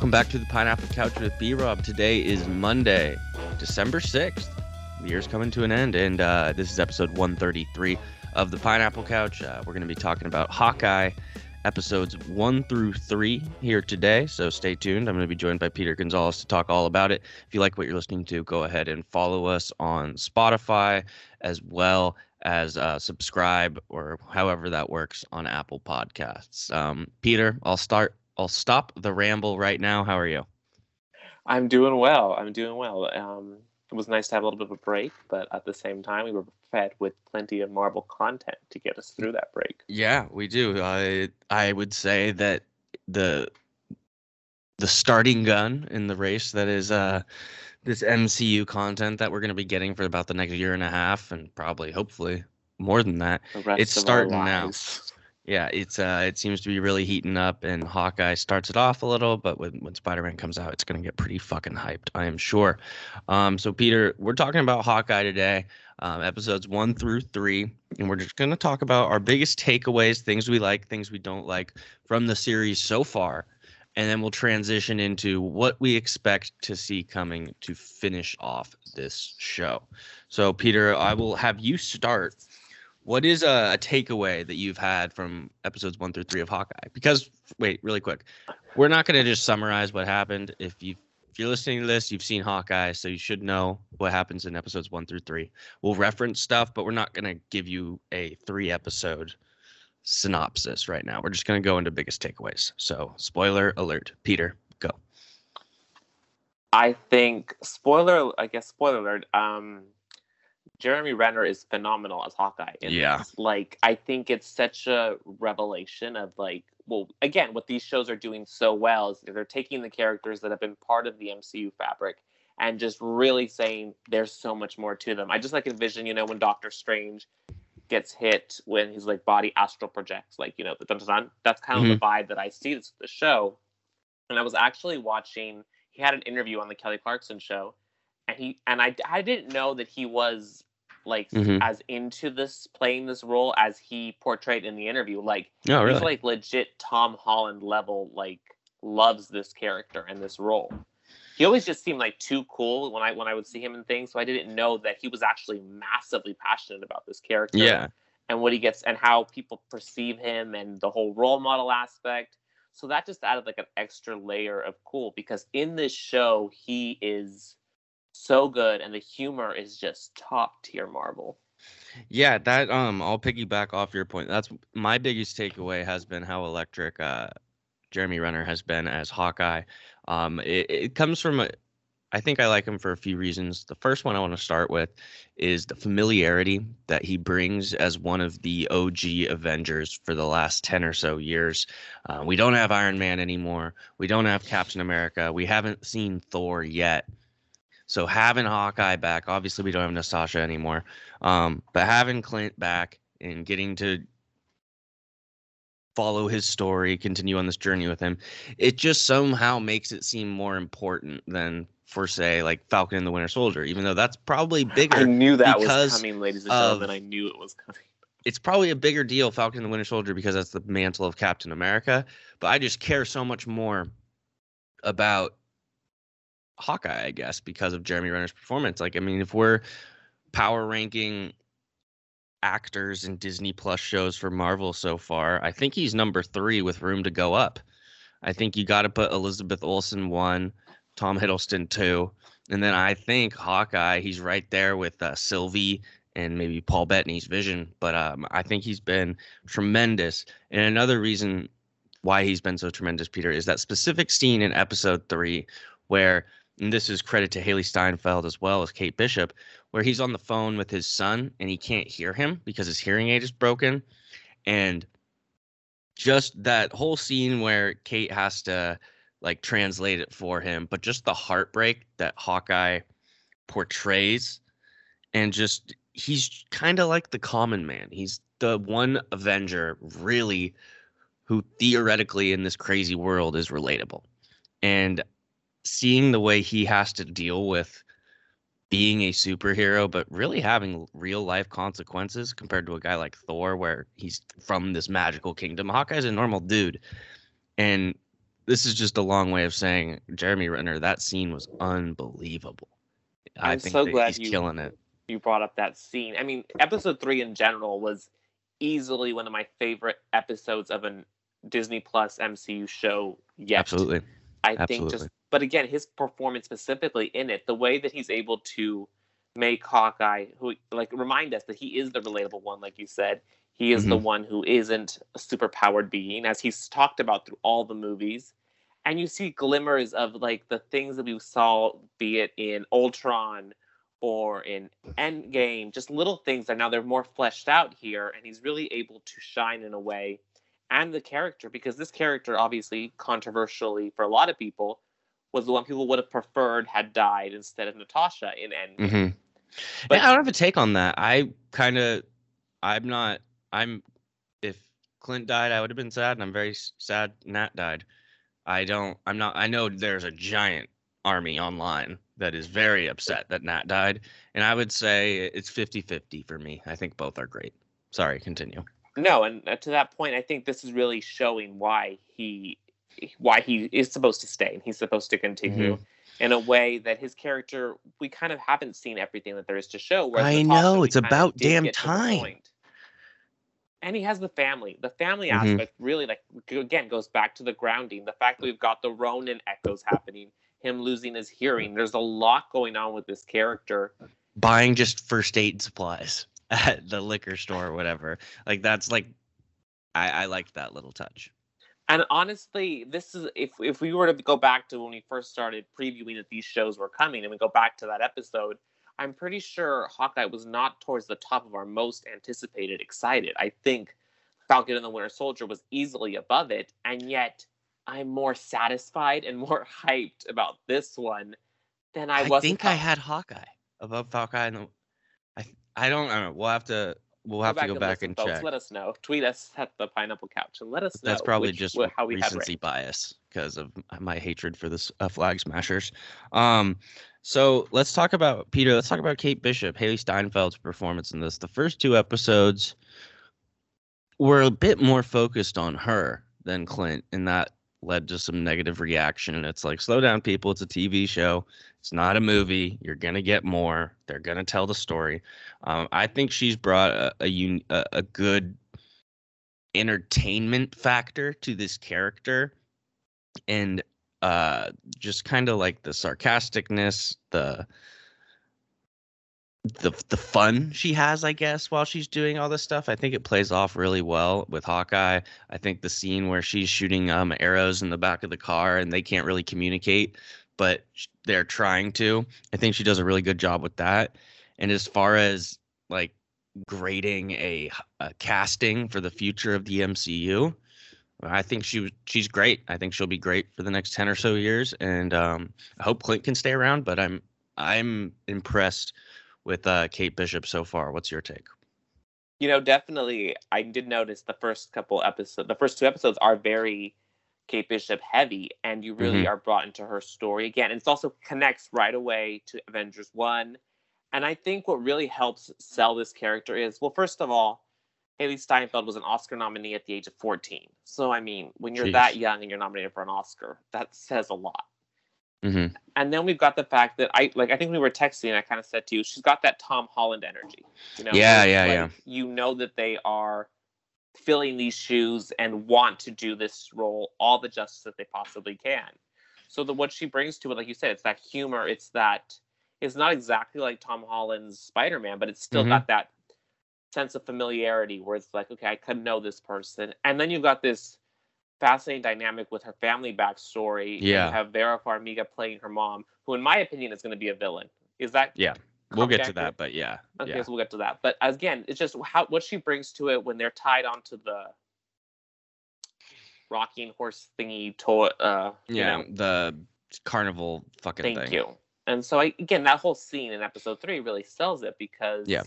Welcome back to the Pineapple Couch with B Rob. Today is Monday, December 6th. The year's coming to an end, and uh, this is episode 133 of the Pineapple Couch. Uh, we're going to be talking about Hawkeye episodes one through three here today. So stay tuned. I'm going to be joined by Peter Gonzalez to talk all about it. If you like what you're listening to, go ahead and follow us on Spotify as well as uh, subscribe or however that works on Apple Podcasts. Um, Peter, I'll start. I'll stop the ramble right now. How are you? I'm doing well. I'm doing well. Um, it was nice to have a little bit of a break, but at the same time, we were fed with plenty of Marvel content to get us through that break. Yeah, we do. I I would say that the the starting gun in the race that is uh this MCU content that we're going to be getting for about the next year and a half and probably hopefully more than that. It's starting now. Yeah, it's uh it seems to be really heating up and Hawkeye starts it off a little, but when when Spider-Man comes out, it's to get pretty fucking hyped, I am sure. Um so Peter, we're talking about Hawkeye today. Um, episodes one through three, and we're just to talk about our biggest takeaways, things we like, things we don't like from the series so far, and then we'll transition into what we expect to see coming to finish off this show. So, Peter, I will have you start. What is a, a takeaway that you've had from episodes one through three of Hawkeye? Because, wait, really quick, we're not going to just summarize what happened. If you if you're listening to this, you've seen Hawkeye, so you should know what happens in episodes one through three. We'll reference stuff, but we're not going to give you a three episode synopsis right now. We're just going to go into biggest takeaways. So, spoiler alert. Peter, go. I think spoiler. I guess spoiler alert. Um, Jeremy Renner is phenomenal as Hawkeye. And yeah. Like I think it's such a revelation of like well again what these shows are doing so well is they're taking the characters that have been part of the MCU fabric and just really saying there's so much more to them. I just like envision, you know, when Doctor Strange gets hit when his like body astral projects, like, you know, the dun, dun, that's kind of mm-hmm. the vibe that I see this the show. And I was actually watching he had an interview on the Kelly Clarkson show and he and I I didn't know that he was like mm-hmm. as into this playing this role as he portrayed in the interview. Like oh, really? he's like legit Tom Holland level, like loves this character and this role. He always just seemed like too cool when I when I would see him in things, so I didn't know that he was actually massively passionate about this character. Yeah. And what he gets and how people perceive him and the whole role model aspect. So that just added like an extra layer of cool because in this show he is so good and the humor is just top tier Marvel. Yeah, that um I'll piggyback off your point. That's my biggest takeaway has been how electric uh Jeremy Renner has been as Hawkeye. Um it, it comes from a I think I like him for a few reasons. The first one I want to start with is the familiarity that he brings as one of the OG Avengers for the last 10 or so years. Uh, we don't have Iron Man anymore. We don't have Captain America. We haven't seen Thor yet. So having Hawkeye back, obviously we don't have Natasha anymore, um, but having Clint back and getting to follow his story, continue on this journey with him, it just somehow makes it seem more important than for say like Falcon and the Winter Soldier, even though that's probably bigger. I knew that was coming, ladies and gentlemen. I knew it was coming. It's probably a bigger deal, Falcon and the Winter Soldier, because that's the mantle of Captain America. But I just care so much more about Hawkeye, I guess, because of Jeremy Renner's performance. Like, I mean, if we're power ranking actors in Disney Plus shows for Marvel so far, I think he's number three with room to go up. I think you got to put Elizabeth Olsen one, Tom Hiddleston two, and then I think Hawkeye, he's right there with uh, Sylvie and maybe Paul Bettany's Vision. But um, I think he's been tremendous. And another reason why he's been so tremendous, Peter, is that specific scene in episode three where and this is credit to Hailee Steinfeld as well as Kate Bishop, where he's on the phone with his son and he can't hear him because his hearing aid is broken. And just that whole scene where Kate has to like translate it for him, but just the heartbreak that Hawkeye portrays and just he's kind of like the common man. He's the one Avenger really who theoretically in this crazy world is relatable. And seeing the way he has to deal with being a superhero, but really having real life consequences compared to a guy like Thor, where he's from this magical kingdom. Hawkeye's a normal dude. And this is just a long way of saying Jeremy Renner. That scene was unbelievable. I I'm think so glad he's you- killing it. you brought up that scene. I mean, episode three in general was easily one of my favorite episodes of a Disney Plus MCU show yet. Absolutely. I think just, absolutely. But again, his performance specifically in it, the way that he's able to make Hawkeye, who like remind us that he is the relatable one, like you said. He is the Mm-hmm. one who isn't a superpowered being, as he's talked about through all the movies. And you see glimmers of like the things that we saw, be it in Ultron or in Endgame, just little things that now they're more fleshed out here, and he's really able to shine in a way. And the character, because this character, obviously, controversially for a lot of people, was the one people would have preferred had died instead of Natasha in Endgame. hmm But- yeah, I don't have a take on that. I kind of, I'm not. I'm. If Clint died, I would have been sad, and I'm very sad Nat died. I don't. I'm not. I know there's a giant army online that is very upset that Nat died, and I would say it's 50-50 for me. I think both are great. Sorry, continue. No, and uh, to that point, I think this is really showing why he why he is supposed to stay and he's supposed to continue Mm-hmm. in a way that his character we kind of haven't seen everything that there is to show. I know, it's about damn get to the time. And he has the family. The family Mhm. aspect really, like again, goes back to the grounding. The fact that we've got the Ronin echoes happening, him losing his hearing. There's a lot going on with this character. Buying just first aid supplies at the liquor store or whatever. Like that's like, I I liked that little touch. And honestly, this is if if we were to go back to when we first started previewing that these shows were coming, and we go back to that episode, I'm pretty sure Hawkeye was not towards the top of our most anticipated, excited. I think Falcon and the Winter Soldier was easily above it, and yet I'm more satisfied and more hyped about this one than I, was. I, think I had Hawkeye above Falcon. And the, I I don't I don't know. We'll have to we'll have to go back listen, and folks. check. Let us know. Tweet us at the Pineapple Couch and let us know. That's probably which- just how we recency bias because of my hatred for this uh, flag smashers. Um, so let's talk about Peter. Let's talk about Kate Bishop, Hailee Steinfeld's performance in this. The first two episodes were a bit more focused on her than Clint, and that led to some negative reaction. And it's like, slow down, people. It's a TV show. It's not a movie. You're gonna get more. They're gonna tell the story. Um, I think she's brought a a, a good entertainment factor to this character and uh just kind of like the sarcasticness the the the fun she has i guess while she's doing all this stuff i think it plays off really well with hawkeye i think the scene where she's shooting um arrows in the back of the car and they can't really communicate but they're trying to i think she does a really good job with that and as far as like grading a, a casting for the future of the MCU. I think she she's great. I think she'll be great for the next ten or so years, and um, I hope Clint can stay around. But I'm I'm impressed with uh, Kate Bishop so far. What's your take? You know, definitely. I did notice the first couple episodes, the first two episodes are very Kate Bishop heavy, and you really are brought into her story again. And it also connects right away to Avengers 1. And I think what really helps sell this character is well, first of all, Hailee Steinfeld was an Oscar nominee at the age of 14. So, I mean, when you're Jeez. that young and you're nominated for an Oscar, that says a lot. Mm-hmm. And then we've got the fact that I like I think we were texting and I kind of said to you, she's got that Tom Holland energy. You know, Yeah, yeah, like, yeah. You know that they are filling these shoes and want to do this role all the justice that they possibly can. So the what she brings to it, like you said, it's that humor, it's that it's not exactly like Tom Holland's Spider-Man, but it's still Mhm. got that sense of familiarity where it's like, okay, I could know this person. And then you've got this fascinating dynamic with her family backstory. Yeah. You have Vera Farmiga playing her mom, who in my opinion is going to be a villain. Is that Yeah, We'll get to that, but yeah, Okay, yeah. so we'll get to that. But again, it's just how what she brings to it when they're tied onto the rocking horse thingy toy. Uh, you yeah. know, The carnival fucking thank thing. you. And so I, again, that whole scene in episode three really sells it because Yeah.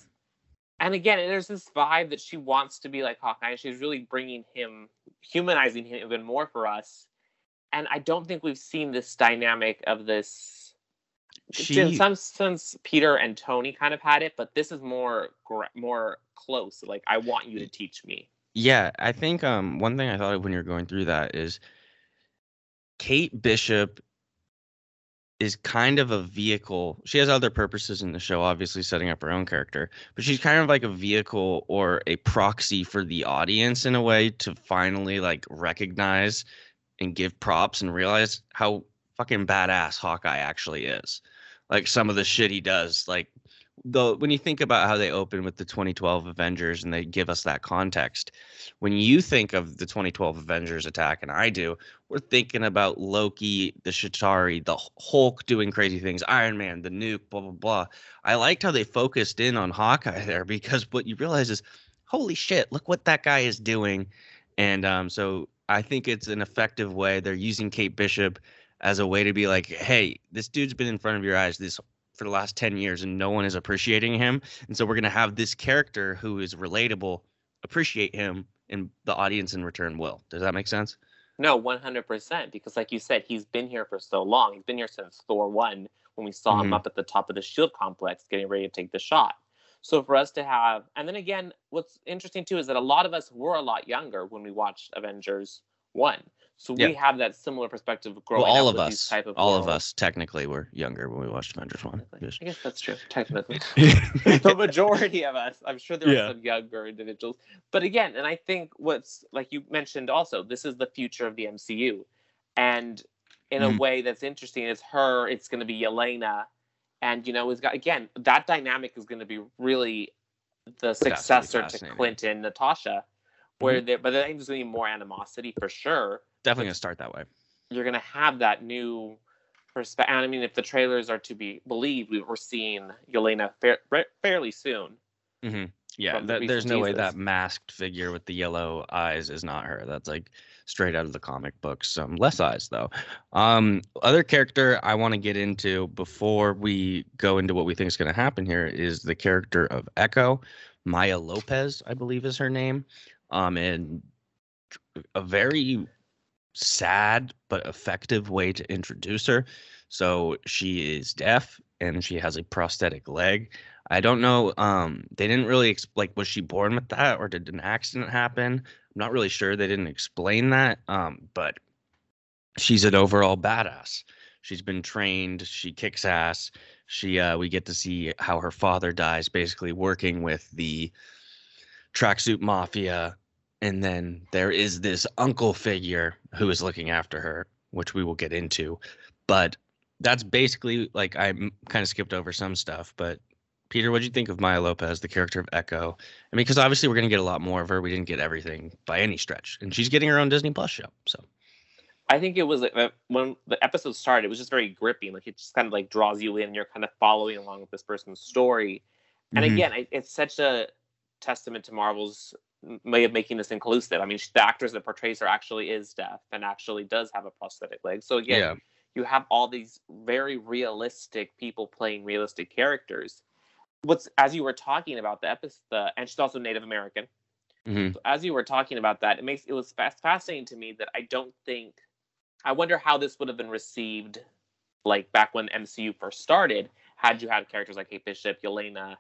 And again, there's this vibe that she wants to be like Hawkeye. and She's really bringing him, humanizing him even more for us. And I don't think we've seen this dynamic of this in some sense peter and tony kind of had it but this is more more close like i want you to teach me Yeah, I think um one thing I thought of when you're going through that is Kate Bishop is kind of a vehicle. She has other purposes in the show, obviously setting up her own character, but she's kind of like a vehicle or a proxy for the audience in a way to finally like recognize and give props and realize how fucking badass Hawkeye actually is. Like some of the shit he does, like the when you think about how they open with the 2012 Avengers and they give us that context, when you think of the 2012 Avengers attack, and I do, we're thinking about Loki, the Chitauri, the Hulk doing crazy things, Iron Man, the nuke, blah blah blah. I liked how they focused in on Hawkeye there because what you realize is, holy shit, look what that guy is doing, and um, so I think it's an effective way. They're using Kate Bishop as a way to be like, hey, this dude's been in front of your eyes this for the last 10 years and no one is appreciating him. And so we're going to have this character who is relatable appreciate him and the audience in return will. Does that make sense? No, 100%. Because, like you said, he's been here for so long. He's been here since Thor 1 when we saw mm-hmm. him up at the top of the shield complex getting ready to take the shot. So, for us to have, and then again, what's interesting too is that a lot of us were a lot younger when we watched Avengers 1. So we have that similar perspective growing well, all up of us, type of all worlds. of us technically were younger when we watched Avengers One. I guess that's true. Technically, the majority of us, I'm sure there yeah. are some younger individuals. But again, and I think what's like you mentioned also, this is the future of the MCU, and in mm. a mm-hmm. way that's interesting it's her. It's going to be Yelena, and you know, it's got again that dynamic is going to be really the successor to Clinton Natasha, where mm-hmm. there, but I think there's going to be more animosity for sure definitely gonna start that way. You're gonna have that new perspective. And I mean, if the trailers are to be believed, we were seeing Yelena fa- fairly soon. Mm-hmm. Yeah, the there's no way that masked figure with the yellow eyes is not her. That's like straight out of the comic books. Um, less eyes though. Um, other character I want to get into before we go into what we think is going to happen here is the character of Echo, Maya Lopez, I believe is her name. Um, and a very sad but effective way to introduce her. So she is deaf and she has a prosthetic leg. I don't know. Um, they didn't really exp- like was she born with that or did an accident happen? I'm not really sure. They didn't explain that. Um, but she's an overall badass. She's been trained. She kicks ass. She uh, we get to see how her father dies, basically working with the tracksuit mafia and then there is this uncle figure who is looking after her which we will get into. But that's basically like i kind of skipped over some stuff but peter what do you think of maya lopez the character of echo? I mean because obviously we're going to get a lot more of her. We didn't get everything by any stretch. And she's getting her own disney plus show so. I think it was uh, when the episode started it was just very gripping like it just kind of like draws you in. You're kind of following along with this person's story. And mm-hmm. again it's such a testament to marvel's way of making this inclusive. I mean, the actress that portrays her actually is deaf and actually does have a prosthetic leg. So again, yeah. you have all these very realistic people playing realistic characters. What's as you were talking about the episode, and she's also Native American. Mm-hmm. So as you were talking about that, it makes it was fascinating to me that I don't think. I wonder how this would have been received, like back when MCU first started, had you had characters like Kate Bishop, Yelena,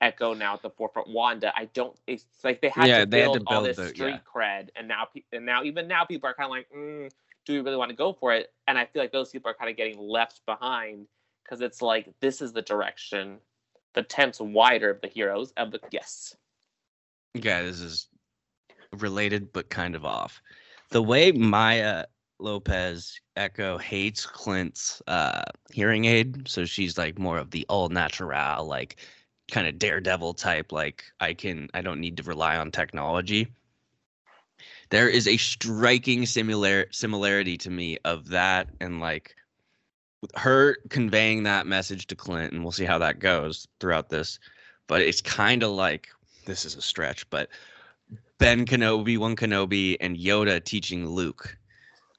Echo now at the forefront. Wanda, I don't. It's like they had, yeah, to, build had to build all this the, street yeah. cred, and now and now even now people are kind of like, mm, do we really want to go for it? And I feel like those people are kind of getting left behind because it's like this is the direction, the tent's wider of the heroes of the yes. Yeah, this is related but kind of off. The way Maya Lopez Echo hates Clint's uh, hearing aid, so she's like more of the all natural, like kind of daredevil type like i can i don't need to rely on technology. There is a striking similar similarity to me of that and like her conveying that message to clint and we'll see how that goes throughout this but it's kind of like this is a stretch but ben kenobi one kenobi and yoda teaching luke.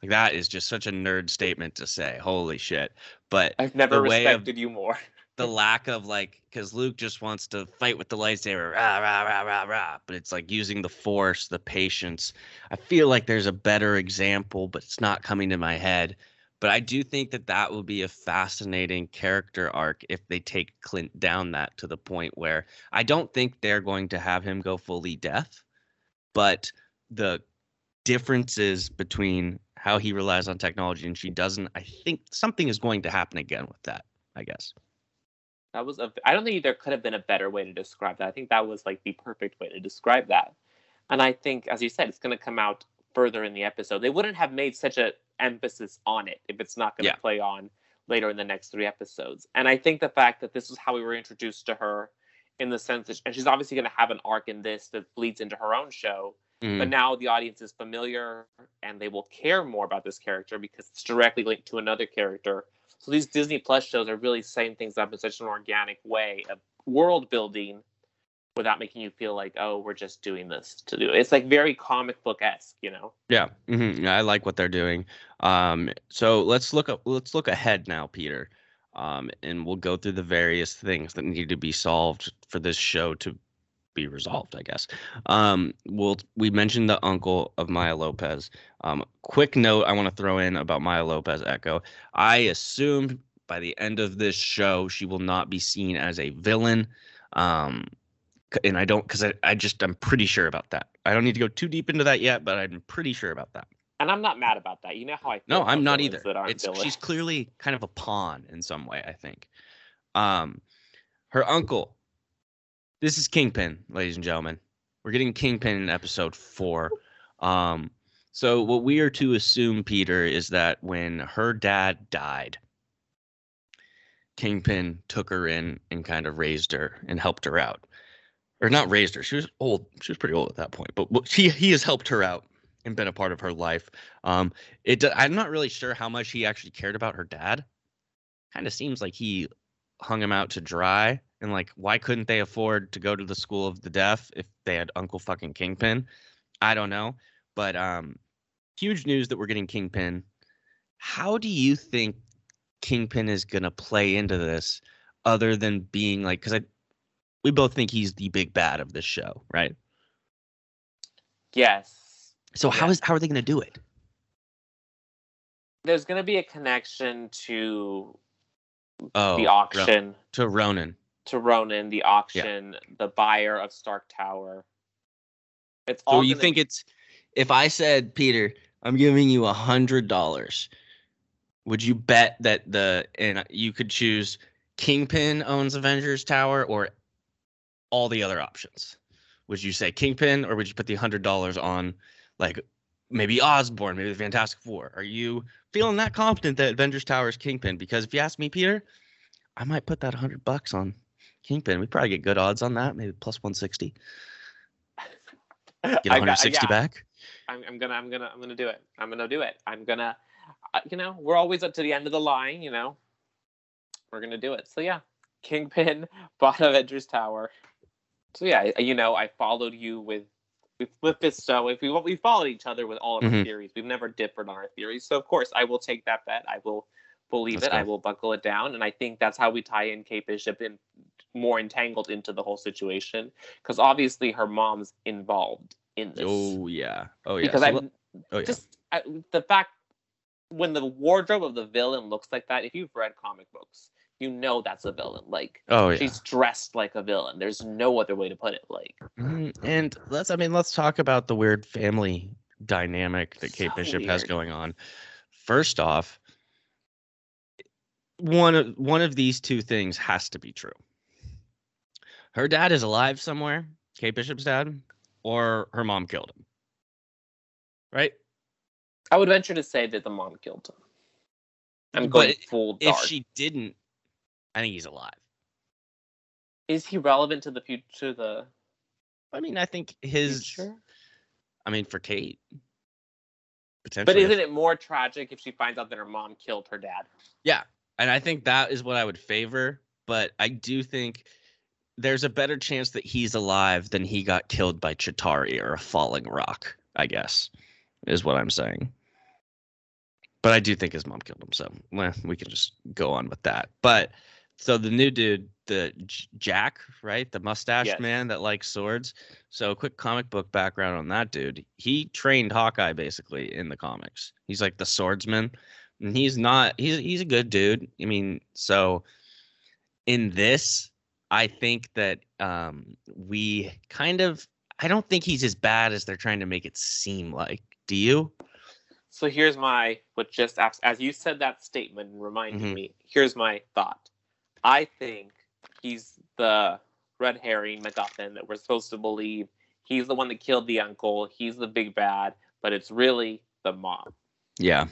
Like that is just such a nerd statement to say holy shit. But i've never respected of, you more the lack of like because Luke just wants to fight with the lightsaber, rah rah rah rah rah. But it's like using the force, the patience. I feel like there's a better example, but it's not coming to my head. But I do think that that will be a fascinating character arc if they take Clint down that to the point where I don't think they're going to have him go fully deaf, but the differences between how he relies on technology and she doesn't. I think something is going to happen again with that. I guess. That was a. I don't think there could have been a better way to describe that. I think that was like the perfect way to describe that. And I think, as you said, it's going to come out further in the episode. They wouldn't have made such a emphasis on it if it's not going to Yeah. play on later in the next three episodes. And I think the fact that this is how we were introduced to her, in the sense that, and she's obviously going to have an arc in this that bleeds into her own show. Mhm. But now the audience is familiar and they will care more about this character because it's directly linked to another character. So these Disney Plus shows are really setting things up in such an organic way of world building without making you feel like, oh, we're just doing this to do it. It's like very comic book esque, you know? Yeah, hmm I like what they're doing. Um, so let's look up. Let's look ahead now, Peter, um, and we'll go through the various things that need to be solved for this show to be resolved. I guess. Um, we'll we mentioned the uncle of Maya Lopez. Um, quick note I want to throw in about Maya Lopez Echo. I assume by the end of this show she will not be seen as a villain. Um, and I don't because I, I just I'm pretty sure about that. I don't need to go too deep into that yet, but I'm pretty sure about that. And I'm not mad about that. You know how I No, I'm not either. That aren't It's villains. she's clearly kind of a pawn in some way, I think. Um her uncle. This is Kingpin, ladies and gentlemen. We're getting Kingpin in episode 4. Um so what we are to assume Peter is that when her dad died, Kingpin took her in and kind of raised her and helped her out. Or not raised her. She was old. She was pretty old at that point, but she he has helped her out and been a part of her life. Um it i'm not really sure how much he actually cared about her dad kind of seems like he hung him out to dry and like why couldn't they afford to go to the school of the deaf if they had uncle fucking kingpin? I don't know but um huge news that we're getting kingpin. How do you think kingpin is going to play into this other than being like because i we both think he's the big bad of this show right? Yes. so how Yeah. is how are they going to do it? There's going to be a connection to oh the auction, to ronin to Ronin, the auction, the buyer of Stark Tower. It's all So you think be- it's if I said, Peter, I'm giving you a hundred dollars, would you bet that the and you could choose Kingpin owns Avengers Tower or all the other options? Would you say Kingpin or would you put the hundred dollars on like maybe Osborn, maybe the Fantastic Four? Are you feeling that confident that Avengers Tower is Kingpin? Because if you ask me, Peter, I might put that hundred bucks on Kingpin. We probably get good odds on that, maybe plus one sixty. Get 160 got- yeah. back. I'm, I'm gonna, I'm gonna, I'm gonna do it. I'm gonna do it. I'm gonna, uh, you know, we're always up to the end of the line. You know, we're gonna do it. So yeah, Kingpin bought Avengers Tower. So yeah, you know, I followed you with with show. If we we followed each other with all of our Mhm. theories, we've never differed on our theories. So of course, I will take that bet. I will believe Let's it. I will buckle it down, and I think that's how we tie in Kate Bishop in more entangled into the whole situation because obviously her mom's involved in this Oh yeah. Oh yeah. because So I oh yeah. just I, the fact when the wardrobe of the villain looks like that. If you've read comic books, you know that's a villain. Like oh yeah. she's dressed like a villain. There's no other way to put it. Like Mhm. And let's. I mean, let's talk about the weird family dynamic that Kate So Bishop has going on. First off, one of one of these two things has to be true. Her dad is alive somewhere, Kate Bishop's dad, or her mom killed him. Right? I would venture to say that the mom killed him. I'm But going full If she didn't, I think he's alive. Is he relevant to the future? The I mean, I think his. future? I mean, for Kate, potentially. But isn't it more tragic if she finds out that her mom killed her dad? Yeah, and I think that is what I would favor. But I do think there's a better chance that he's alive than he got killed by Chitauri or a falling rock. I guess is what I'm saying. But I do think his mom killed him, so well, we can just go on with that. But so the new dude, the Jack, right, the mustache Yes. man that likes swords. So quick comic book background on that dude. He trained Hawkeye basically in the comics. He's like the swordsman and he's not he's he's a good dude i mean so in this i think that um we kind of i don't think he's as bad as they're trying to make it seem like do you So here's my what just as, as you said that statement and reminded Mhm. me. Here's my thought. I think he's the red herring MacGuffin that we're supposed to believe. He's the one that killed the uncle. He's the big bad, but it's really the mom. Yeah.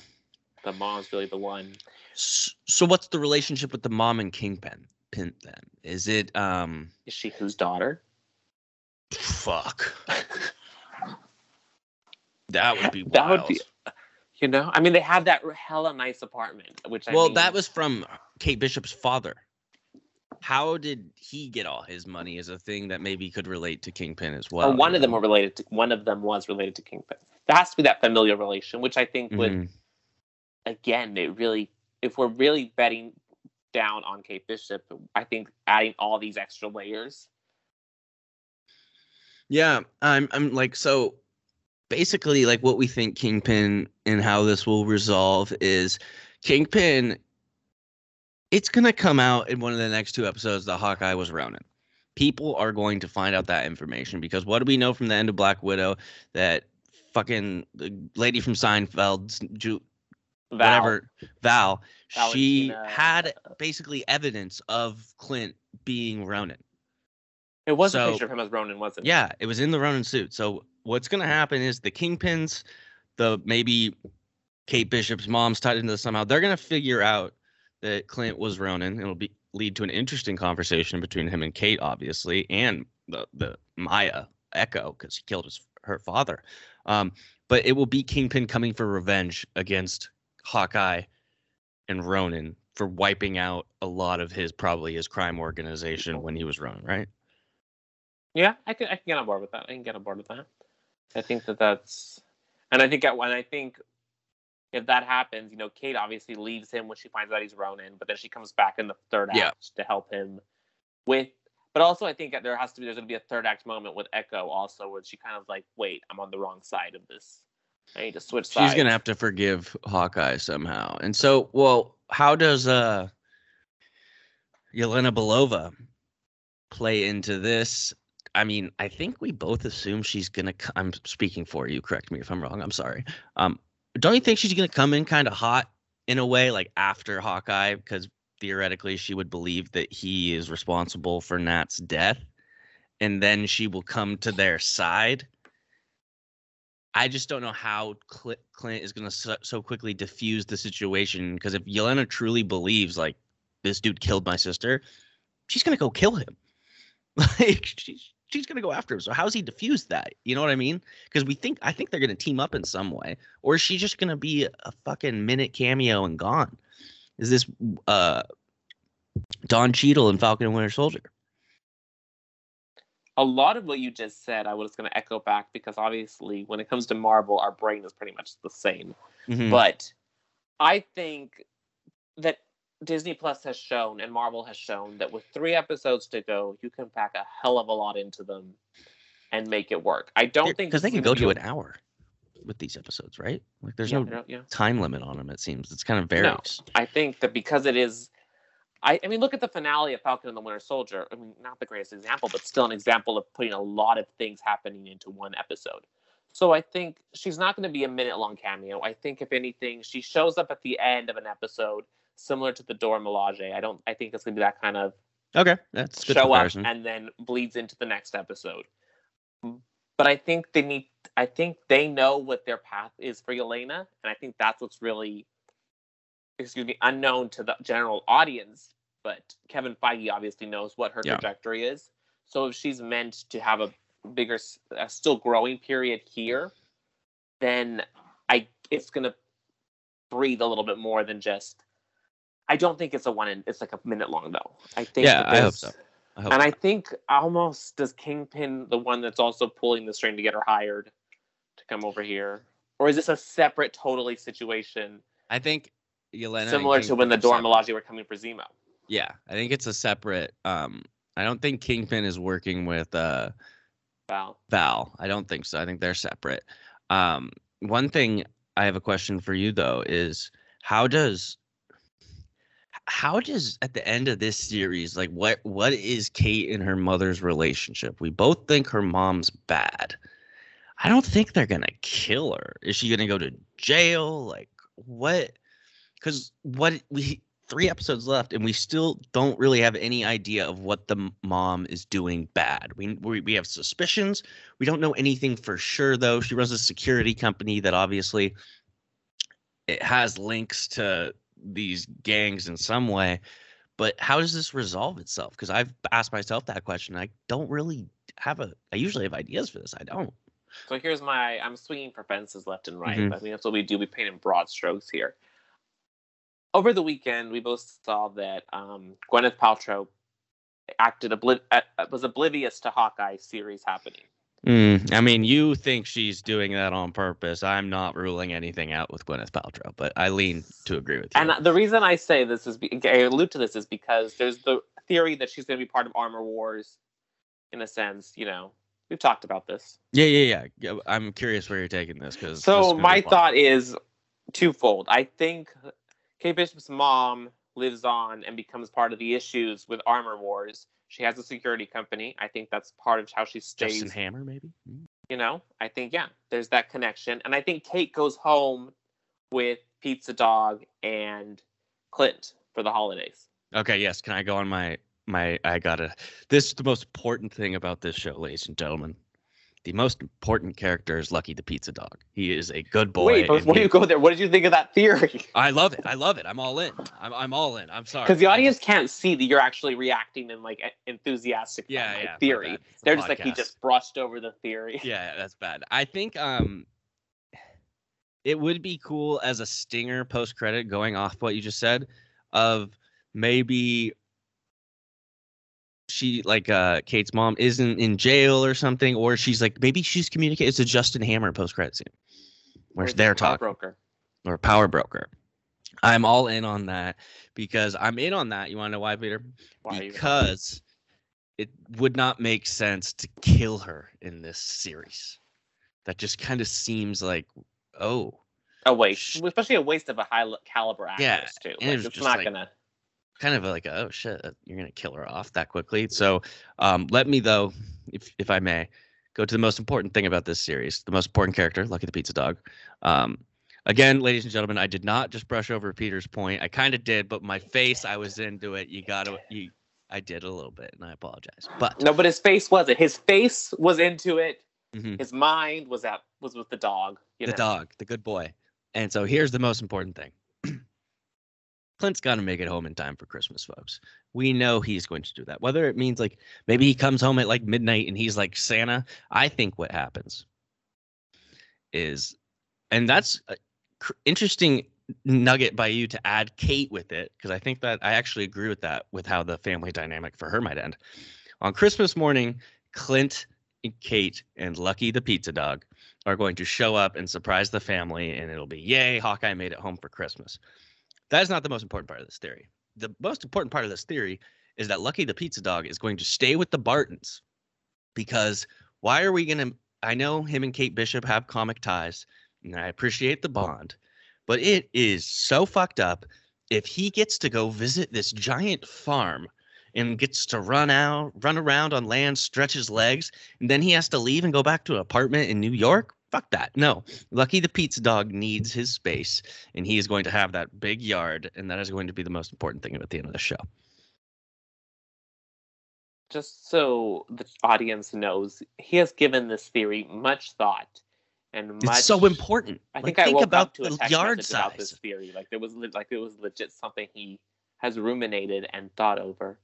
The mom's really the one. So what's the relationship with the mom and Kingpin? Pin then is it um Is she whose daughter? fuck that would be wild. That would be- You know, I mean, they have that hella nice apartment, which I well, mean, that was from Kate Bishop's father. How did he get all his money? Is a thing that maybe could relate to Kingpin as well. one of them were related to one of them was related to Kingpin. There has to be that familial relation, which I think would Mhm. again, it really, if we're really betting down on Kate Bishop, I think adding all these extra layers. Yeah, I'm I'm like so basically like what we think Kingpin and how this will resolve is Kingpin it's going to come out in one of the next two episodes that Hawkeye was Ronin. People are going to find out that information because what do we know from the end of Black Widow that fucking the lady from Seinfeld's Ju- Val, whatever Val she Valentina- had basically evidence of Clint being Ronin. It was so- a picture of him as Ronin, wasn't it? Yeah, it was in the Ronin suit. So what's gonna happen is the Kingpins, the maybe Kate Bishop's mom's tied into this somehow. They're gonna figure out that Clint was Ronin. It'll be lead to an interesting conversation between him and Kate, obviously, and the the Maya Echo because he killed his her father. Um, but it will be Kingpin coming for revenge against Hawkeye and Ronin for wiping out a lot of his probably his crime organization when he was Ronin, right? Yeah, I can I can get on board with that. I can get on board with that. I think that that's, and I think that when I think if that happens, you know, Kate obviously leaves him when she finds out he's Ronin, but then she comes back in the third act Yeah. to help him with. But also, I think that there has to be there's going to be a third act moment with Echo also, where she kind of like, wait, I'm on the wrong side of this. I need to switch sides. She's gonna have to forgive Hawkeye somehow. And so, well, how does uh Yelena Belova play into this? I mean, I think we both assume she's gonna. I'm speaking for you. Correct me if I'm wrong. I'm sorry. Um, don't you think she's gonna come in kind of hot in a way, like after Hawkeye, because theoretically she would believe that he is responsible for Nat's death, and then she will come to their side. I just don't know how Clint is going to so, quickly diffuse the situation because if Yelena truly believes like this dude killed my sister, she's going to go kill him. Like she's she's going to go after him. So how's he diffuse that? You know what I mean? Because we think I think they're going to team up in some way, or is she just going to be a fucking minute cameo and gone? Is this uh Don Cheadle and Falcon and Winter Soldier? A lot of what you just said, I was going to echo back because obviously, when it comes to Marvel, our brain is pretty much the same. Mhm. But I think that Disney Plus has shown and Marvel has shown that with three episodes to go, you can pack a hell of a lot into them and make it work. I don't think because they can go gonna an hour with these episodes, right? Like there's yeah, no no, yeah. time limit on them. It seems it's kind of varies. I think that because it is, I, I mean, look at the finale of Falcon and the Winter Soldier. I mean, not the greatest example, but still an example of putting a lot of things happening into one episode. So I think she's not going to be a minute long cameo. I think if anything, she shows up at the end of an episode, similar to the Dora Milaje. I don't. I think it's going to be that kind of Okay, that's show up and then bleeds into the next episode. But I think they need. I think they know what their path is for Yelena, and I think that's what's really, excuse me, unknown to the general audience. But Kevin Feige obviously knows what her Yeah. trajectory is. So if she's meant to have a bigger, a still growing period here, then I it's gonna breathe a little bit more than just. I don't think it's a one. In, it's like a minute long though. I think. Yeah, I hope so. I hope and so. I think almost does Kingpin the one that's also pulling the string to get her hired to come over here, or is this a separate, totally situation I think Yelena similar to when the Dora. Milaje were coming for Zemo? Yeah, I think it's a separate. Um, I don't think Kingpin is working with uh Val. Val. I don't think so. I think they're separate. Um, one thing I have a question for you though is how does how does at the end of this series like what what is Kate and her mother's relationship? We both think her mom's bad. I don't think they're gonna kill her. Is she gonna go to jail? Like what? Because what we three episodes left, and we still don't really have any idea of what the mom is doing bad. We we, we have suspicions. We don't know anything for sure though. She runs a security company that obviously it has links to these gangs in some way. But how does this resolve itself? Because I've asked myself that question. I don't really have a. I usually have ideas for this. I don't. So here's my I'm swinging for fences left and right. Mhm. I think that's what we do. We paint in broad strokes here. Over the weekend, we both saw that um, Gwyneth Paltrow acted obli- uh, was oblivious to Hawkeye series happening. Mm, I mean, you think she's doing that on purpose. I'm not ruling anything out with Gwyneth Paltrow, but I lean to agree with you. And the reason I say this is, be- I allude to this is because there's the theory that she's going to be part of Armor Wars, in a sense. You know, we've talked about this. yeah, yeah, yeah, yeah. I'm curious where you're taking this because. So my thought is twofold. I think Kate Bishop's mom lives on and becomes part of the issues with Armor Wars. She has a security company. I think that's part of how she stays. Justin Hammer, maybe. Mm. You know, I think yeah, there's that connection, and I think Kate goes home with Pizza Dog and Clint for the holidays. Okay, yes. Can I go on my my? I gotta. This is the most important thing about this show, ladies and gentlemen. The most important character is Lucky the Pizza Dog. He is a good boy. Wait, before he- you go there, what did you think of that theory? I love it. I love it. I'm all in. I'm I'm all in. I'm sorry. Because the audience can't see that you're actually reacting and like enthusiastic Yeah, yeah. theory. bad. It's a They're just like he just brushed over the theory. yeah, that's bad. I think um it would be cool as a stinger post credit going off what you just said of maybe she like uh Kate's mom isn't in jail or something or she's like maybe she's communicating it's a Justin Hammer post credit scene where Or they're talking broker. or power broker. I'm all in on that because I'm in on that. You want to know why, Peter? Why because it would not make sense to kill her in this series. That just kind of seems like, oh, a waste, especially a waste of a high caliber actress Yeah, too. Like, it's just not like- gonna. Kind of like, oh shit, you're gonna kill her off that quickly. So, um, let me though, if if I may, go to the most important thing about this series, the most important character, Lucky the Pizza Dog. Um, again, ladies and gentlemen, I did not just brush over Peter's point. I kind of did, but my face, I was into it. You gotta, you, I did a little bit, and I apologize. But No, but his face wasn't. His face was into it. Mhm. His mind was at was with the dog. You the know? dog, the good boy. And so here's the most important thing. Clint's got to make it home in time for Christmas, folks. We know he's going to do that. Whether it means like maybe he comes home at like midnight and he's like Santa. I think what happens is, and that's cr- interesting nugget by you to add Kate with it because I think that I actually agree with that with how the family dynamic for her might end. On Christmas morning, Clint and Kate and Lucky the pizza dog are going to show up and surprise the family, and it'll be yay, Hawkeye made it home for Christmas. That is not the most important part of this theory. The most important part of this theory is that Lucky the pizza dog is going to stay with the Bartons because why are we going to? I know him and Kate Bishop have comic ties, and I appreciate the bond, but it is so fucked up if he gets to go visit this giant farm and gets to run out, run around on land, stretch his legs, and then he has to leave and go back to an apartment in New York. Fuck that. No. Lucky the pizza dog needs his space, and he is going to have that big yard, and that is going to be the most important thing at the end of the show. Just so the audience knows, he has given this theory much thought and much. It's so important. I Like, think I think woke about up to the yard message about this theory. Like it was like it was legit something he has ruminated and thought over.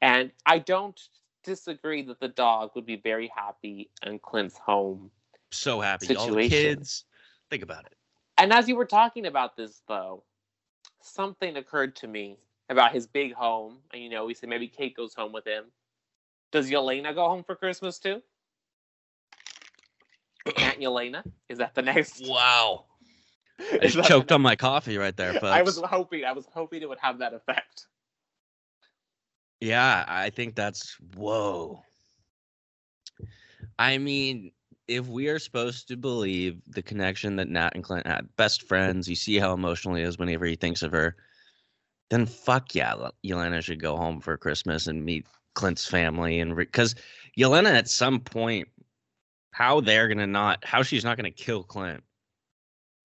And I don't disagree that the dog would be very happy in Clint's home. So happy. All the kids. Think about it. And as you were talking about this, though, something occurred to me about his big home. And you know, we said maybe Kate goes home with him. Does Yelena go home for Christmas too? Aunt Yelena? Is that the next? Wow. I just choked on my coffee right there, folks. I was hoping. I was hoping it would have that effect. Yeah, I think that's whoa. I mean, if we are supposed to believe the connection that Nat and Clint had, best friends, you see how emotional he is whenever he thinks of her, then fuck yeah, Yelena should go home for Christmas and meet Clint's family. And because Yelena at some point how they're gonna not how she's not gonna kill Clint,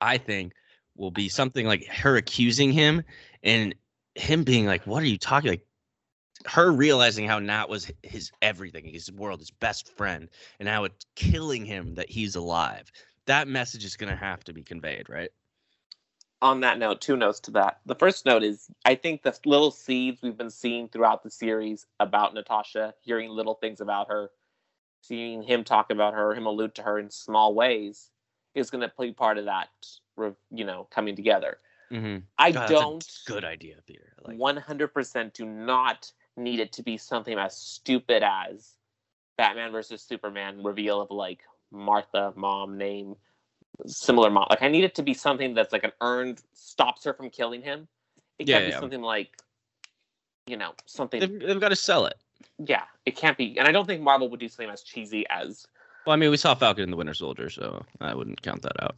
I think will be something like her accusing him and him being like, What are you talking like? Her realizing how Nat was his everything, his world, his best friend, and how it's killing him that he's alive. That message is gonna have to be conveyed, right? on that note, two notes to that. The first note is I think the little seeds we've been seeing throughout the series about Natasha, hearing little things about her, seeing him talk about her, him allude to her in small ways, is going to play part of that, you know, coming together. Mm-hmm. I God, don't. good idea, Peter. Like, One hundred percent do not need it to be something as stupid as Batman versus Superman reveal of like Martha, mom name, similar mom. Like I need it to be something that's like an earned stops her from killing him. It Yeah, can't be something like, you know, something. they've, they've got to sell it. yeah, it can't be. And I don't think Marvel would do something as cheesy as. Well, I mean, we saw Falcon and the Winter Soldier, so I wouldn't count that out.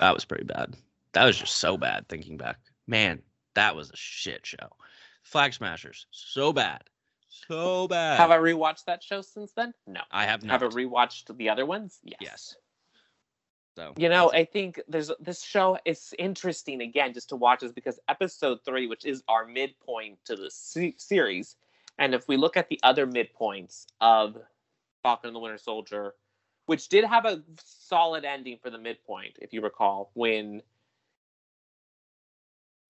That was pretty bad. That was just so bad thinking back. Man, that was a shit show. Flag Smashers, so bad. So bad. Have I rewatched that show since then? No. I have not. Have I rewatched the other ones? Yes. Yes. So You know, I think there's this show is interesting again just to watch this because episode three, which is our midpoint to the se- series, and if we look at the other midpoints of Falcon and the Winter Soldier, which did have a solid ending for the midpoint, if you recall, when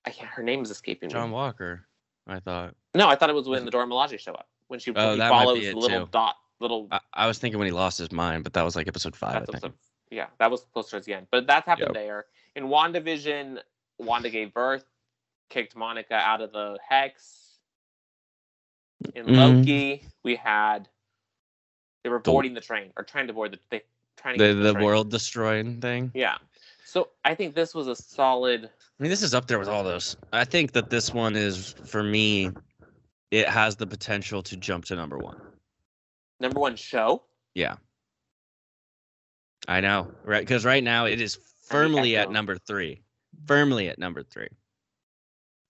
I can't, her name is escaping me. John me. Walker, I thought. No, I thought it was when the Dora Milaje show up when she Oh, he might be follows the little too. dot, little I, I was thinking when he lost his mind, but that was like episode five. I think. episode- yeah, that was close towards the end. But that happened Yep. there. In WandaVision, Wanda gave birth, kicked Monica out of the hex. In Mhm. Loki, we had they were boarding the train or trying to board the they trying to The get to the train. world destroying thing. Yeah. So I think this was a solid I mean, this is up there with all those. I think that this one is for me. It has the potential to jump to number one. number one show. Yeah. I know, right? Because right now it is firmly at number three. Firmly at number three.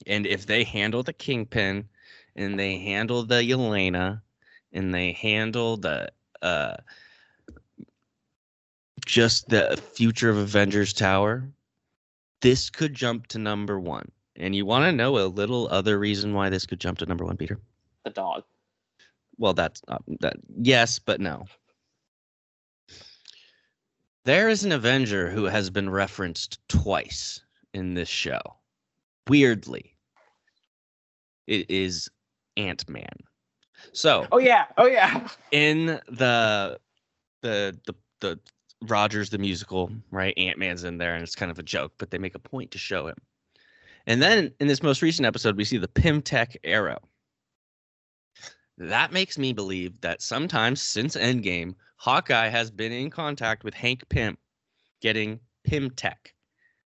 And if they handle the Kingpin and they handle the Yelena, and they handle the uh just the future of Avengers Tower, this could jump to number one. And you want to know a little other reason why this could jump to number one, Peter? The dog. Well, that's not that. Yes, but no. There is an Avenger who has been referenced twice in this show. Weirdly, it is Ant Man. So Oh yeah. Oh yeah. in the the the the Rogers the musical, right? Ant Man's in there, and it's kind of a joke, but they make a point to show him. And then in this most recent episode, we see the Pym Tech Arrow. That makes me believe that sometimes since Endgame, Hawkeye has been in contact with Hank Pym, getting Pym Tech.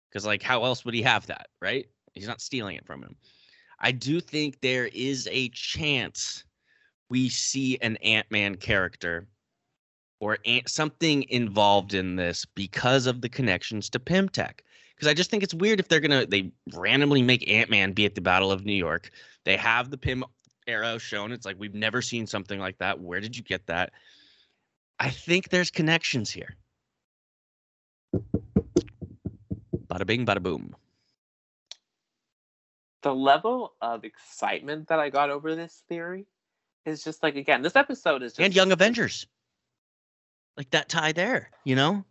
Because like, how else would he have that, right? He's not stealing it from him. I do think there is a chance we see an Ant Man character or something involved in this because of the connections to Pym Tech. Because I just think it's weird if they're gonna they randomly make Ant Man be at the Battle of New York. They have the Pym arrow shown. It's like we've never seen something like that. Where did you get that? I think there's connections here. Bada bing, bada boom. the level of excitement that I got over this theory is just like again, this episode is just And Young Avengers. Like that tie there, you know?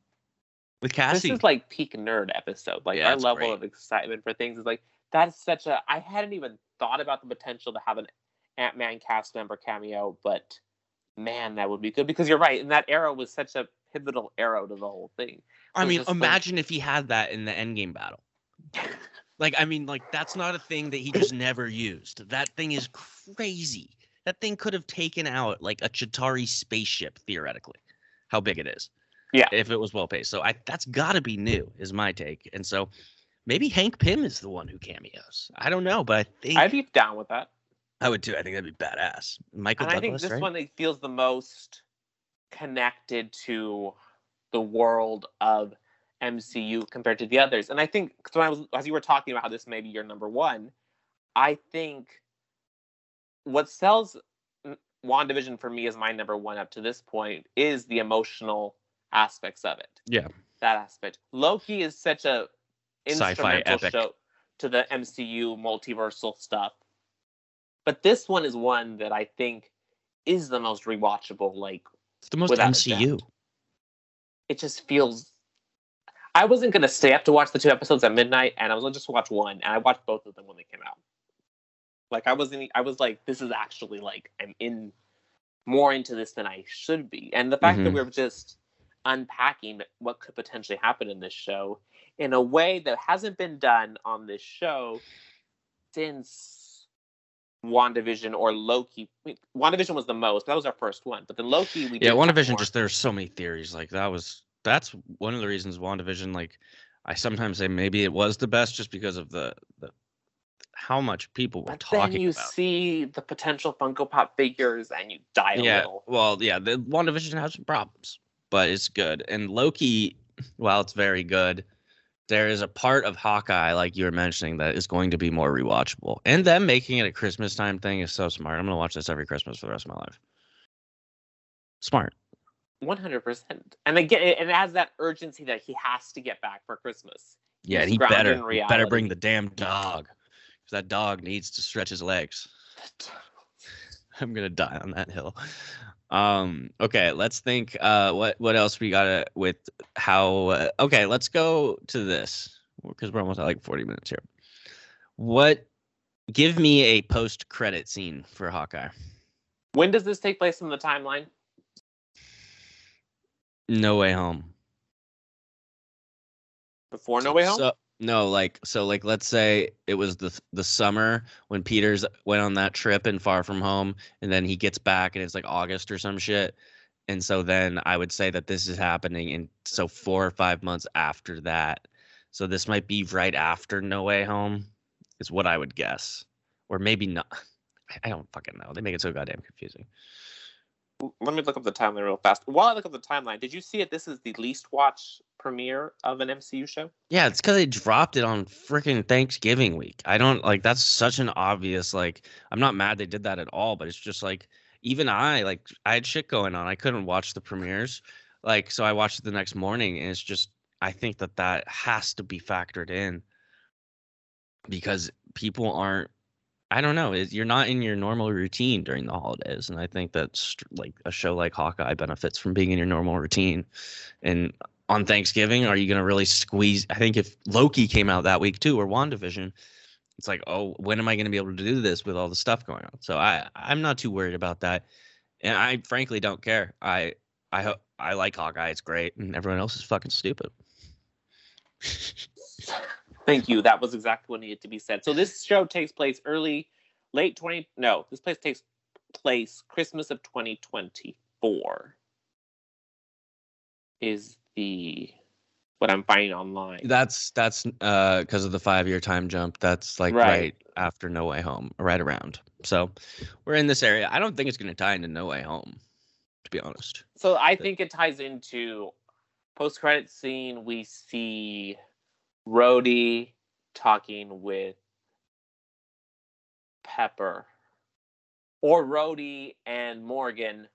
With Cassie. This is like peak nerd episode. Like Yeah, our level great. of excitement for things is like that's such a. I hadn't even thought about the potential to have an Ant Man cast member cameo, but man, that would be good because you're right. And that arrow was such a pivotal arrow to the whole thing. I mean, just like- imagine if he had that in the endgame battle. Like, I mean, like that's not a thing that he just never used. That thing is crazy. That thing could have taken out like a Chitauri spaceship theoretically. How big it is. Yeah. If it was well paced. So I that's gotta be new, is my take. And so maybe Hank Pym is the one who cameos. I don't know, but I think I'd be down with that. I would too. I think that'd be badass. Michael and I think this right? one that feels the most connected to the world of MCU compared to the others. And I think so I was as you were talking about how this may be your number one, I think what sells WandaVision for me is my number one up to this point is the emotional aspects of it. Yeah. That aspect. Loki is such a Sci-fi instrumental epic. show to the MCU multiversal stuff. But this one is one that I think is the most rewatchable. Like It's the most MCU. it just feels. I wasn't gonna stay up to watch the two episodes at midnight, and I was gonna just watch one, and I watched both of them when they came out. Like I wasn't. I was like, this is actually like I'm in more into this than I should be, and the fact that Mhm. we're just unpacking what could potentially happen in this show in a way that hasn't been done on this show since WandaVision or Loki. I mean, WandaVision was the most. That was our first one, but then Loki. We Yeah, WandaVision more. just there's so many theories. Like that was that's one of the reasons WandaVision like I sometimes say maybe it was the best just because of the the how much people were But talking then you about. see the potential Funko Pop figures and you die a yeah, little. well, yeah, the WandaVision has some problems, but it's good. And Loki, while it's very good, there is a part of Hawkeye, like you were mentioning, that is going to be more rewatchable. And them making it a Christmas time thing is so smart. I'm gonna watch this every Christmas for the rest of my life. Smart. One hundred percent. And again, it has that urgency that he has to get back for Christmas. Yeah, and He's he better he better bring the damn dog. Because that dog needs to stretch his legs. I'm gonna die on that hill. Um, okay, let's think. Uh, what what else we got with how? Uh, okay, let's go to this because we're almost at like 40 minutes here. What? Give me a post credit scene for Hawkeye. When does this take place in the timeline? No way home. Before No Way Home? So, no, like so, like let's say it was the the summer when Peters went on that trip in Far From Home, and then he gets back and it's like August or some shit, and so then I would say that this is happening, and so four or five months after that, so this might be right after No Way Home, is what I would guess, or maybe not. I don't fucking know. They make it so goddamn confusing. Let me look up the timeline real fast. While I look up the timeline, did you see it? This is the least watched premiere of an MCU show. Yeah, it's because they dropped it on freaking Thanksgiving week. I don't like that's such an obvious like. I'm not mad they did that at all, but it's just like even I like I had shit going on. I couldn't watch the premieres, like so I watched it the next morning, and it's just I think that that has to be factored in because people aren't. I don't know. Is you're not in your normal routine during the holidays, and I think that's like a show like Hawkeye benefits from being in your normal routine. And on Thanksgiving, are you going to really squeeze? I think if Loki came out that week too, or WandaVision, it's like, oh, when am I going to be able to do this with all the stuff going on? So I, I'm not too worried about that, and I frankly don't care. I, I hope I like Hawkeye; it's great, and everyone else is fucking stupid. Thank you. That was exactly what needed to be said. So this show takes place early, late twenty. No, this place takes place Christmas of twenty twenty four. Is the what I'm finding online? That's that's uh because of the five year time jump. That's like Right. right. after No Way Home, right around. So we're in this area. I don't think it's going to tie into No Way Home, to be honest. So I think it ties into post credit scene. We see Rhodey talking with Pepper, or Rhodey and Morgan,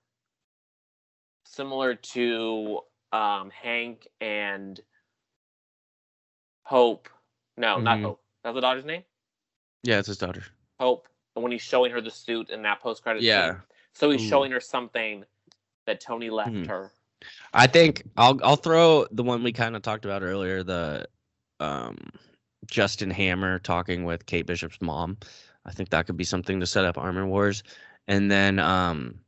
similar to um, Hank and Hope. No, not Mhm. Hope. That's the daughter's name. Yeah, it's his daughter. Hope. And When he's showing her the suit in that post credit Yeah. scene. So he's Ooh. showing her something that Tony left Mhm. her. I think I'll I'll throw the one we kind of talked about earlier, the um Justin Hammer talking with Kate Bishop's mom. I think that could be something to set up Armor Wars. And then um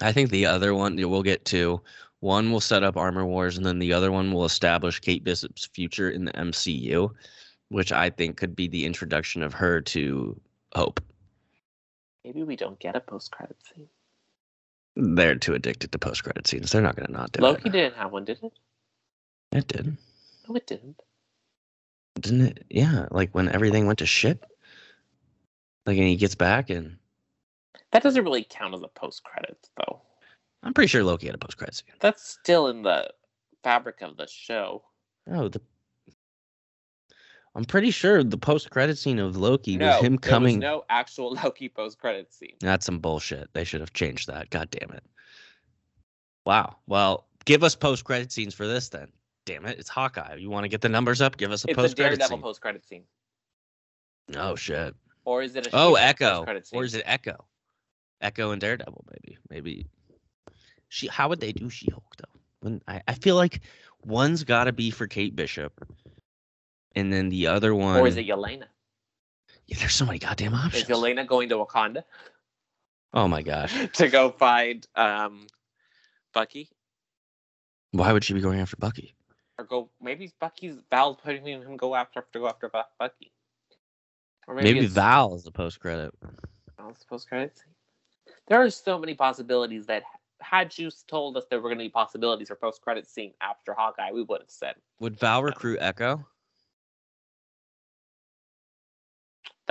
I think the other one we'll get to one will set up Armor Wars and then the other one will establish Kate Bishop's future in the MCU, which I think could be the introduction of her to Hope. Maybe we don't get a post credit scene. They're too addicted to post credit scenes. They're not going to not do Loki it. Loki didn't have one, did it? It did. No, it didn't. Didn't it? Yeah, like when everything went to shit. Like, and he gets back, and That doesn't really count as a post credits, though. I'm pretty sure Loki had a post credits scene. That's still in the fabric of the show. Oh, the. I'm pretty sure the post credit scene of Loki no, was him there coming. was no actual Loki post credit scene. That's some bullshit. They should have changed that. God damn it. Wow. Well, give us post credit scenes for this then. Damn it, it's Hawkeye. You want to get the numbers up? Give us a post credit scene. post credit scene, oh shit. or is it a Oh, Echo. Or is it Echo? Echo and Daredevil, maybe. Maybe. She. How would they do She-Hulk though? When I, I feel like one's got to be for Kate Bishop, and then the other one. or is it Yelena? Yeah, there's so many goddamn options. Is Yelena going to Wakanda Oh my gosh. to go find um, Bucky? Why would she be going after Bucky? Or go maybe Bucky's Val's putting him go after to go after Bucky. Or Maybe, it's Val is the post credit. Val's post credits. There are so many possibilities that had you told us there were going to be possibilities for post credit scene after Hawkeye, we would have said Would Val recruit Echo?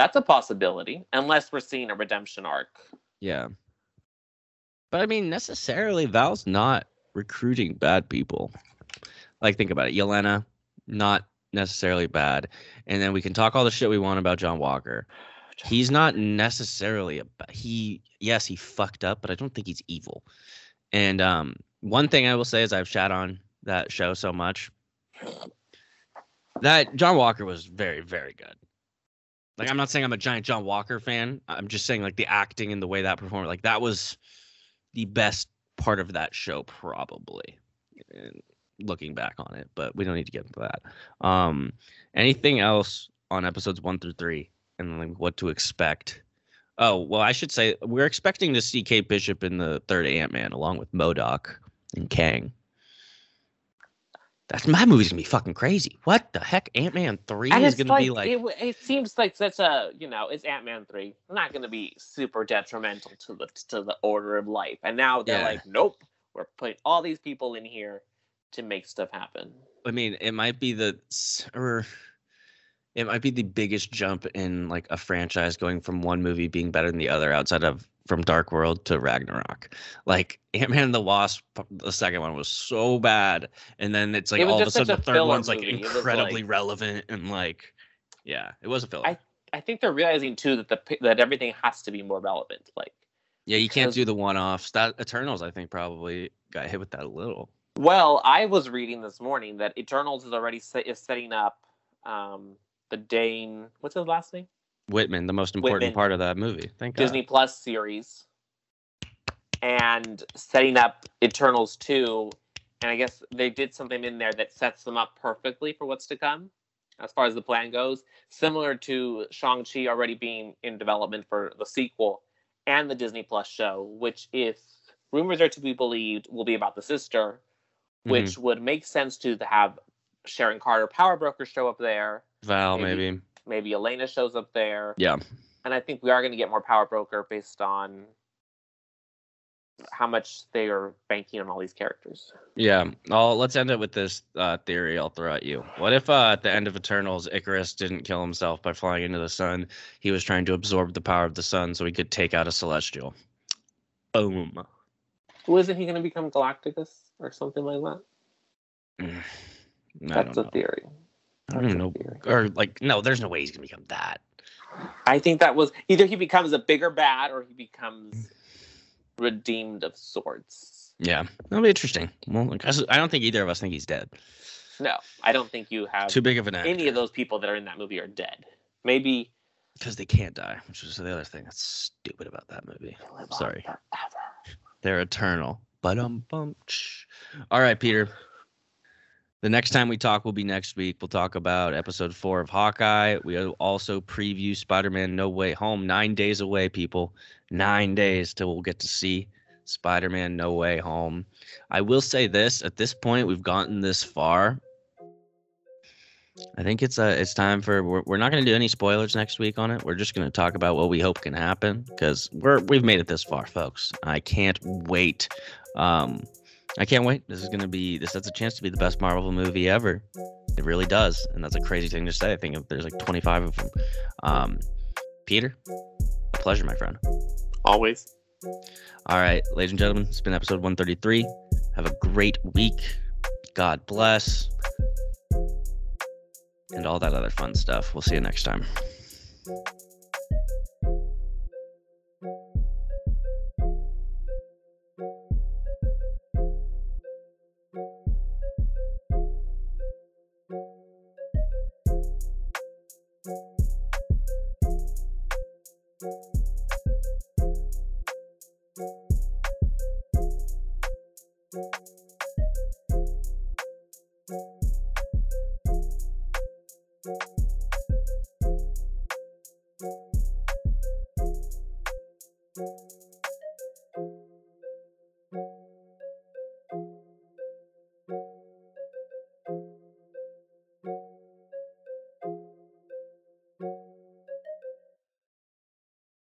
that's a possibility, unless we're seeing a redemption arc. Yeah. But I mean, necessarily, Val's not recruiting bad people. Like, think about it. Yelena, not necessarily bad. And then we can talk all the shit we want about John Walker. He's not necessarily a he. Yes, he fucked up, but I don't think he's evil. And um, one thing I will say is I've shat on that show so much that John Walker was very, very good. Like I'm not saying I'm a giant John Walker fan. I'm just saying like the acting and the way that performed, like that was the best part of that show probably. And looking back on it, but we don't need to get into that. Um, anything else on episodes one through three, and like what to expect? Oh well, I should say we're expecting to see Kate Bishop in the third Ant Man along with MODOK and Kang. That's my movie's gonna be fucking crazy. What the heck? Ant Man three and is gonna like, be like it, it seems like such a you know it's Ant Man three, not to be super detrimental to the to the order of life. And now they're Yeah. like, nope, we're putting all these people in here to make stuff happen. I mean, it might be the or it might be the biggest jump in like a franchise going from one movie being better than the other outside of from Dark World to Ragnarok. Like Ant Man and the Wasp, the second one was so bad, and then it's like It all of a sudden the third one's like movie. It incredibly like- relevant and like, yeah, it was a filler. I- I think they're realizing too that the that everything has to be more relevant. Like, yeah, you can't do the one-offs. That Eternals, I think, probably got hit with that a little. Well, I was reading this morning that Eternals is already set, is setting up um, the Dane. What's his last name? Whitman, the most important Whitman. part of that movie. Thank God. Disney Plus series and setting up Eternals 2. And I guess they did something in there that sets them up perfectly for what's to come as far as the plan goes. Similar to Shang-Chi already being in development for the sequel and the Disney Plus show, which, if rumors are to be believed, will be about the sister, Mhm. which would make sense to have Sharon Carter Power Broker show up there. Val, maybe- maybe. Maybe Yelena shows up there. Yeah. and I think we are going to get more Power Broker based on how much they are banking on all these characters. Yeah. Oh, let's end it with this uh, theory I'll throw at you. What if uh, at the end of Eternals, Ikaris didn't kill himself by flying into the sun? He was trying to absorb the power of the sun so he could take out a celestial. Boom. Who isn't he going to become Galacticus or something like that? Mm, That's a know. theory. I don't know. theory. Or like, no, there's no way he's gonna become that. I think that was either he becomes a bigger bad or he becomes redeemed of sorts. Yeah, that'll be interesting. Well, I don't think either of us think he's dead. No, I don't think you have Too big of an actor. any of those people that are in that movie are dead. Maybe because they can't die, which is the other thing that's stupid about that movie. on Sorry. They're eternal. But um bum. All right, Peter. The next time we talk will be next week. We'll talk about episode four of Hawkeye. We'll also preview Spider-Man No Way Home. Nine days away, people. Nine days till we'll get to see Spider-Man No Way Home. I will say this: at this point, we've gotten this far. I think it's uh it's time for we're, we're not going to do any spoilers next week on it. We're just going to talk about what we hope can happen because we're we've made it this far, folks. I can't wait. Um, I can't wait. This is going to be this has a chance to be the best Marvel movie ever. It really does, and that's a crazy thing to say. I think there's like 25 of them. Um, Peter, a pleasure, my friend. Always. All right, ladies and gentlemen, it's been episode 133. Have a great week. God bless and all that other fun stuff. We'll see you next time.